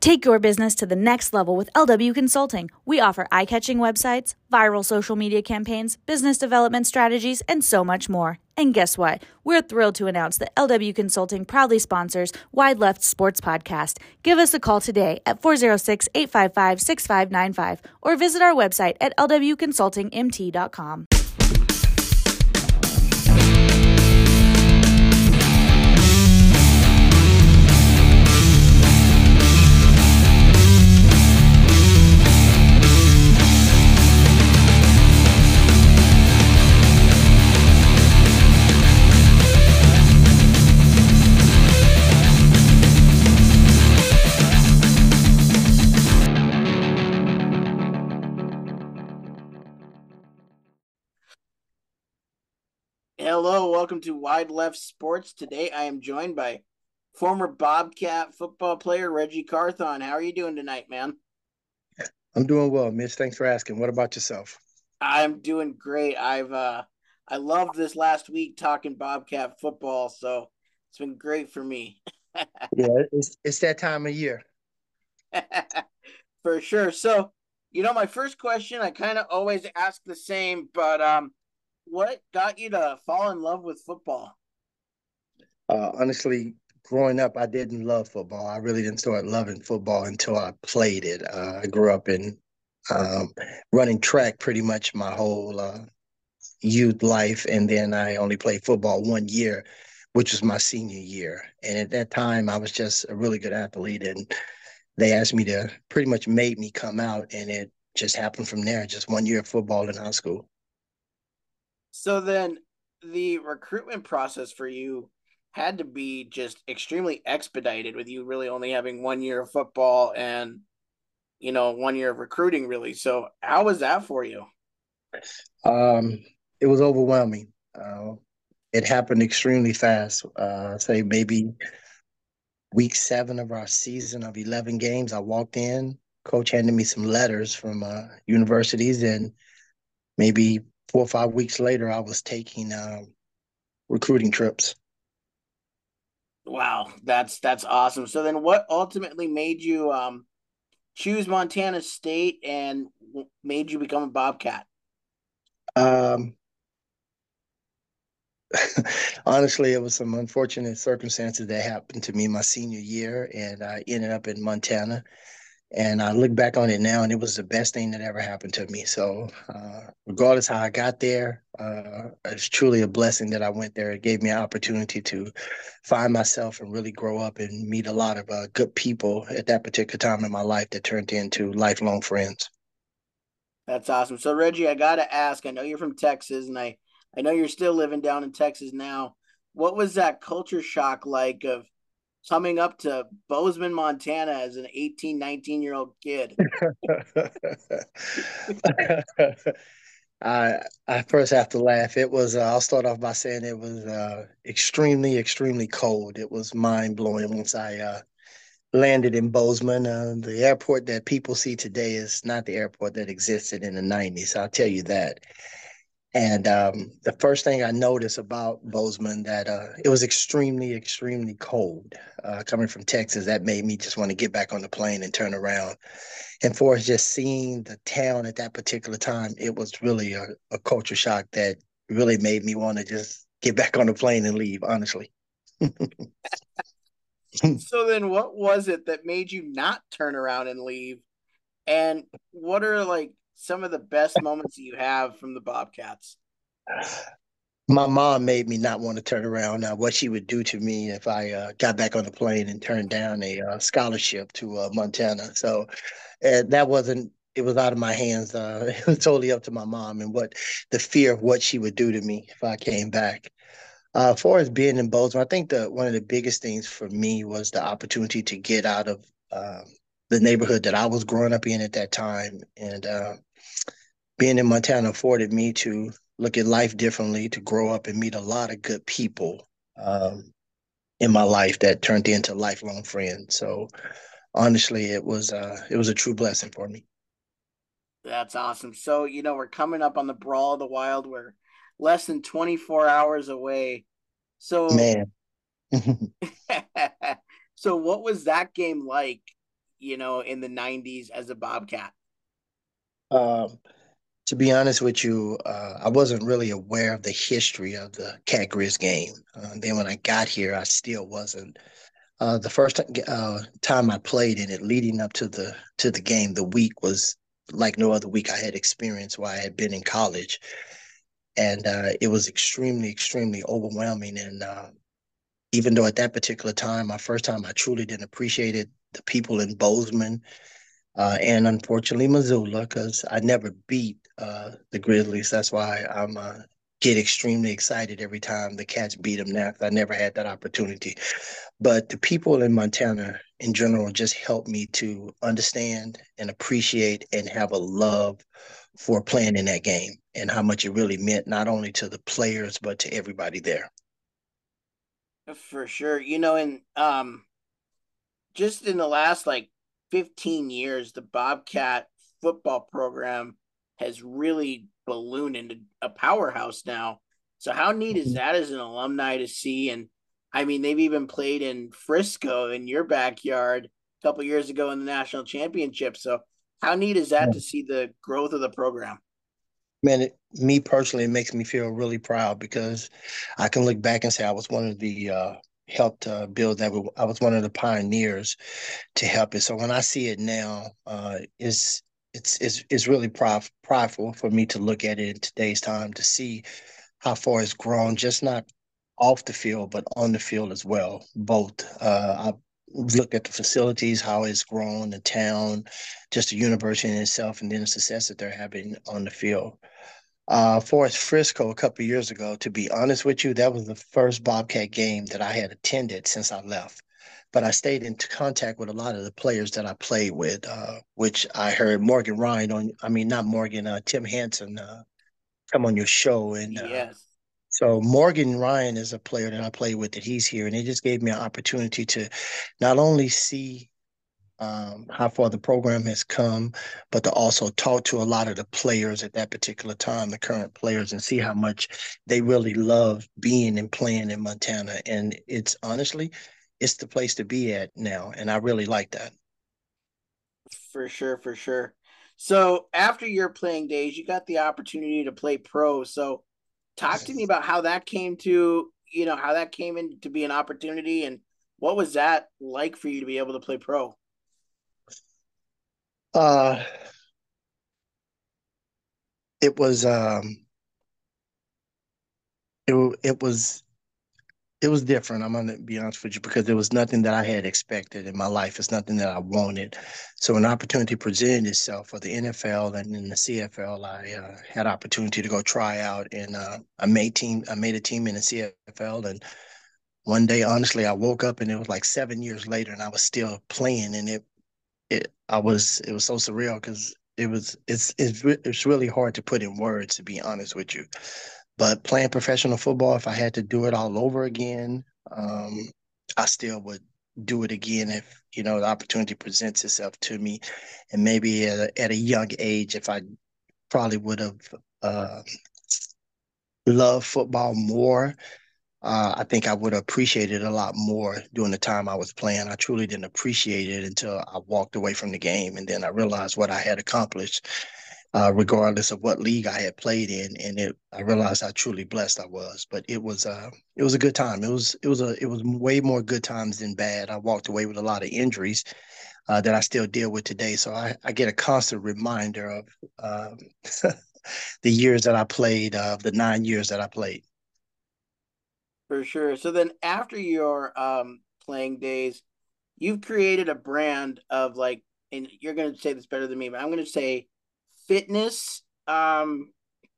Take your business to the next level with LW Consulting. We offer eye catching websites, viral social media campaigns, business development strategies, and so much more. And guess what? We're thrilled to announce that LW Consulting proudly sponsors Wide Left Sports Podcast. Give us a call today at 406 855 6595 or visit our website at lwconsultingmt.com. Hello, welcome to Wide Left Sports. Today I am joined by former Bobcat football player Reggie Carthon. How are you doing tonight, man? I'm doing well, Mitch. Thanks for asking. What about yourself? I'm doing great. I've uh I loved this last week talking Bobcat football, so it's been great for me. yeah, it's it's that time of year. for sure. So, you know, my first question I kind of always ask the same, but um what got you to fall in love with football? Uh, honestly, growing up, I didn't love football. I really didn't start loving football until I played it. Uh, I grew up in um, running track pretty much my whole uh, youth life, and then I only played football one year, which was my senior year. And at that time, I was just a really good athlete, and they asked me to pretty much made me come out, and it just happened from there. Just one year of football in high school. So then the recruitment process for you had to be just extremely expedited with you really only having one year of football and you know one year of recruiting really. So how was that for you? Um it was overwhelming. Uh, it happened extremely fast. Uh say maybe week seven of our season of 11 games i walked in coach handed me some letters from uh, universities and maybe four or five weeks later, I was taking um, recruiting trips. Wow, that's that's awesome. So then, what ultimately made you um, choose Montana State and made you become a Bobcat? Um, honestly, it was some unfortunate circumstances that happened to me my senior year, and I ended up in Montana. And I look back on it now, and it was the best thing that ever happened to me. So, uh, regardless how I got there, uh, it's truly a blessing that I went there. It gave me an opportunity to find myself and really grow up and meet a lot of uh, good people at that particular time in my life that turned into lifelong friends. That's awesome. So, Reggie, I got to ask. I know you're from Texas, and I I know you're still living down in Texas now. What was that culture shock like of coming up to Bozeman, Montana as an 18, 19 year old kid? I I first have to laugh. It was uh, I'll start off by saying it was uh, extremely extremely cold. It was mind blowing once I uh, landed in Bozeman. Uh, the airport that people see today is not the airport that existed in the 90s. I'll tell you that. And um, the first thing I noticed about Bozeman that uh, it was extremely, extremely cold. Uh, coming from Texas, that made me just want to get back on the plane and turn around. And for just seeing the town at that particular time, it was really a, a culture shock that really made me want to just get back on the plane and leave. Honestly. so then, what was it that made you not turn around and leave? And what are like some of the best moments you have from the Bobcats? My mom made me not want to turn around. Now, what she would do to me if I uh, got back on the plane and turned down a uh, scholarship to uh, Montana. So uh, that wasn't. It was out of my hands. Uh, it was totally up to my mom and what the fear of what she would do to me if I came back. Uh, as far as being in Bozeman, I think the one of the biggest things for me was the opportunity to get out of um, the neighborhood that I was growing up in at that time, and uh, being in Montana afforded me to look at life differently, to grow up and meet a lot of good people um, in my life that turned into lifelong friends. So honestly, it was uh, it was a true blessing for me. That's awesome. So you know we're coming up on the Brawl of the Wild. We're less than 24 hours away. So man. so what was that game like? you know, in the 90s as a Bobcat? Um, to be honest with you, uh, I wasn't really aware of the history of the Cat Grizz game. Uh, then when I got here, I still wasn't. Uh, the first uh, time I played in it, leading up to the to the game, the week was like no other week I had experienced while I had been in college, and uh, it was extremely, extremely overwhelming. And uh, even though at that particular time, my first time, I truly didn't appreciate it. The people in Bozeman, uh, and unfortunately Missoula, because I never beat uh, the Grizzlies. That's why I'm uh, get extremely excited every time the Cats beat them now. I never had that opportunity. But the people in Montana in general just helped me to understand and appreciate and have a love for playing in that game and how much it really meant not only to the players but to everybody there. For sure. You know, and um just in the last like 15 years, the Bobcat football program has really ballooned into a powerhouse now. So how neat is mm-hmm. that as an alumni to see? And I mean, they've even played in Frisco in your backyard a couple years ago in the national championship. So how neat is that to see the growth of the program? Man, it, me personally, it makes me feel really proud because I can look back and say I was one of the uh, helped uh, build that. I was one of the pioneers to help it. So when I see it now, uh, it's it's it's it's really proud, prideful for me to look at it in today's time to see how far it's grown, just not off the field, but on the field as well. Both. Uh, I looked at the facilities, how it's grown, the town, just the university in itself, and then the success that they're having on the field. Uh, Forest Frisco a couple years ago, to be honest with you, that was the first Bobcat game that I had attended since I left but I stayed in contact with a lot of the players that I played with, uh, which I heard Morgan Ryan on, I mean, not Morgan, uh, Tim Hanson uh, come on your show. And uh, yes. So Morgan Ryan is a player that I played with that he's here, and it just gave me an opportunity to not only see um, how far the program has come, but to also talk to a lot of the players at that particular time, the current players, and see how much they really love being and playing in Montana. And it's honestly, it's the place to be at now, and I really like that. For sure, for sure. So after your playing days, you got the opportunity to play pro. So talk to me about how that came to, you know, how that came in to be an opportunity and what was that like for you to be able to play pro? Uh it was um it, it was it was different. I'm gonna be honest with you because there was nothing that I had expected in my life. It's nothing that I wanted. So an opportunity presented itself for the NFL and in the CFL. I uh, had opportunity to go try out, and uh, I made team. I made a team in the CFL, and one day, honestly, I woke up and it was like seven years later, and I was still playing, and it, it, I was, it was so surreal because it was, it's, it's, it's really hard to put in words, to be honest with you. But playing professional football, if I had to do it all over again, um, I still would do it again if you know the opportunity presents itself to me, and maybe at a, at a young age, if I probably would have uh, loved football more. Uh, I think I would appreciate it a lot more during the time I was playing. I truly didn't appreciate it until I walked away from the game, and then I realized what I had accomplished uh, regardless of what league I had played in. And it, I realized how truly blessed I was. But it was, uh, it was a good time. It was, it was a, it was way more good times than bad. I walked away with a lot of injuries uh, that I still deal with today. So I, I get a constant reminder of um, the years that I played, of uh, the nine years that I played. For sure. So then, after your um, playing days, you've created a brand of like, and you're going to say this better than me, but I'm going to say fitness, um,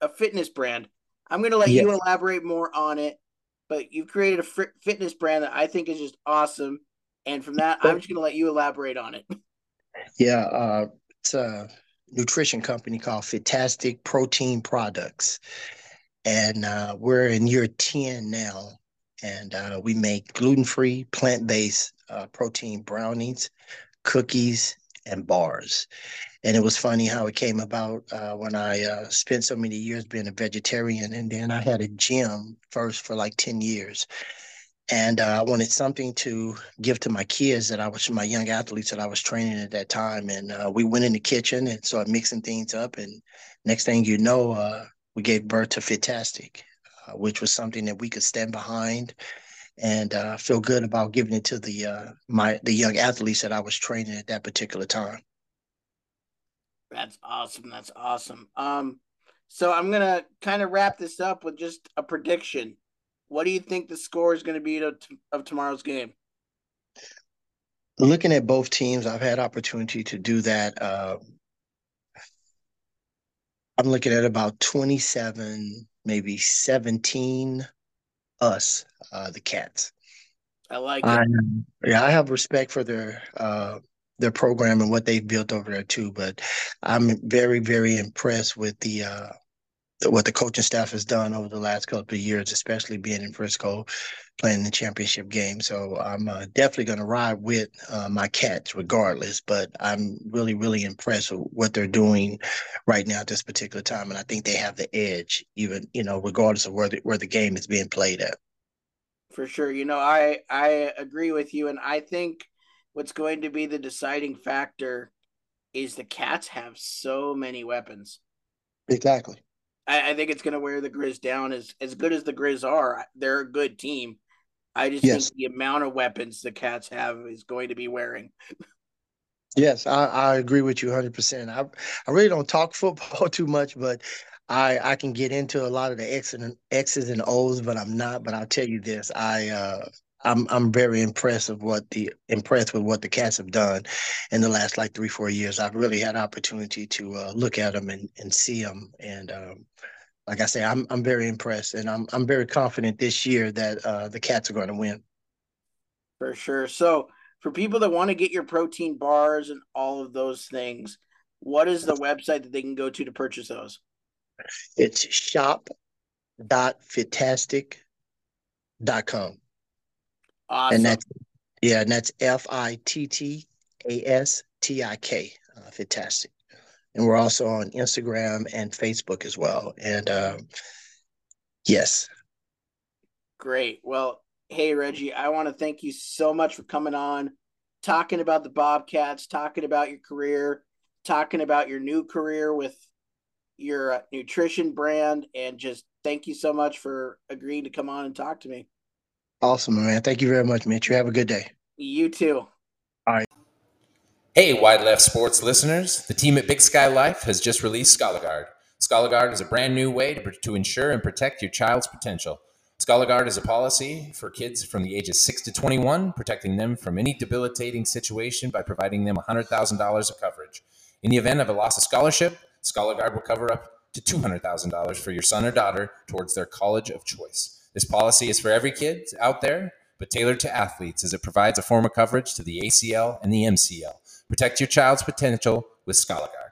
a fitness brand. I'm going to let yes. you elaborate more on it, but you've created a fitness brand that I think is just awesome. And from that, I'm just going to let you elaborate on it. Yeah, uh, it's a nutrition company called Fittastik Protein Products, and uh, we're in year ten now, and uh, we make gluten-free, plant-based uh, protein brownies, cookies, and bars. And it was funny how it came about uh, when I uh, spent so many years being a vegetarian. And then I had a gym first for like 10 years. and uh, I wanted something to give to my kids that I was my young athletes that I was training at that time. And we went in the kitchen and started mixing things up. And next thing you know, we gave birth to Fittastik, uh, which was something that we could stand behind and uh, feel good about giving it to the uh, my the young athletes that I was training at that particular time. That's awesome. That's awesome. Um, so I'm gonna kind of wrap this up with just a prediction. What do you think the score is going to be of, of tomorrow's game? Looking at both teams, I've had opportunity to do that. Uh, I'm looking at about 27, maybe 17 us, uh, the cats. I like it. I, yeah, I have respect for their uh, their program and what they've built over there too. But I'm very, very impressed with the uh, what the coaching staff has done over the last couple of years, especially being in Frisco, playing the championship game. So I'm uh, definitely going to ride with uh, my cats regardless. But I'm really, really impressed with what they're doing right now at this particular time, and I think they have the edge, even you know, regardless of where the, where the game is being played at. For sure, you know, I I agree with you, and I think what's going to be the deciding factor is the cats have so many weapons. Exactly. I, I think it's going to wear the Grizz down. As as good as the Grizz are, they're a good team. I just yes. think the amount of weapons the Cats have is going to be wearing. Yes, I, I agree with you 100%. I, I really don't talk football too much, but I, I can get into a lot of the X's and, X's and O's, but I'm not. But I'll tell you this: I uh, I'm I'm very impressed of what the impressed with what the Cats have done in the last like three four years. I've really had opportunity to uh, look at them and, and see them, and um, like I say, I'm I'm very impressed, and I'm I'm very confident this year that uh, the Cats are going to win. For sure. So for people that want to get your protein bars and all of those things, what is the website that they can go to to purchase those? It's shop.fittastik.com. Awesome. And that's yeah, and that's F I T T A S T I K. Uh, fantastic. And we're also on Instagram and Facebook as well. And um, yes. Great. Well, hey Reggie, I want to thank you so much for coming on, talking about the Bobcats, talking about your career, talking about your new career with your uh, nutrition brand, and just thank you so much for agreeing to come on and talk to me. Awesome, man. Thank you very much, Mitch. You have a good day. You too. All right. Hey, Wide Left Sports listeners. The team at Big Sky Life has just released ScholarGuard. ScholarGuard is a brand new way to, to ensure and protect your child's potential. ScholarGuard is a policy for kids from the ages 6 to 21, protecting them from any debilitating situation by providing them $100,000 of coverage. In the event of a loss of scholarship, ScholarGuard will cover up to $200,000 for your son or daughter towards their college of choice. This policy is for every kid out there, but tailored to athletes as it provides a form of coverage to the ACL and the MCL. Protect your child's potential with ScholarGuard.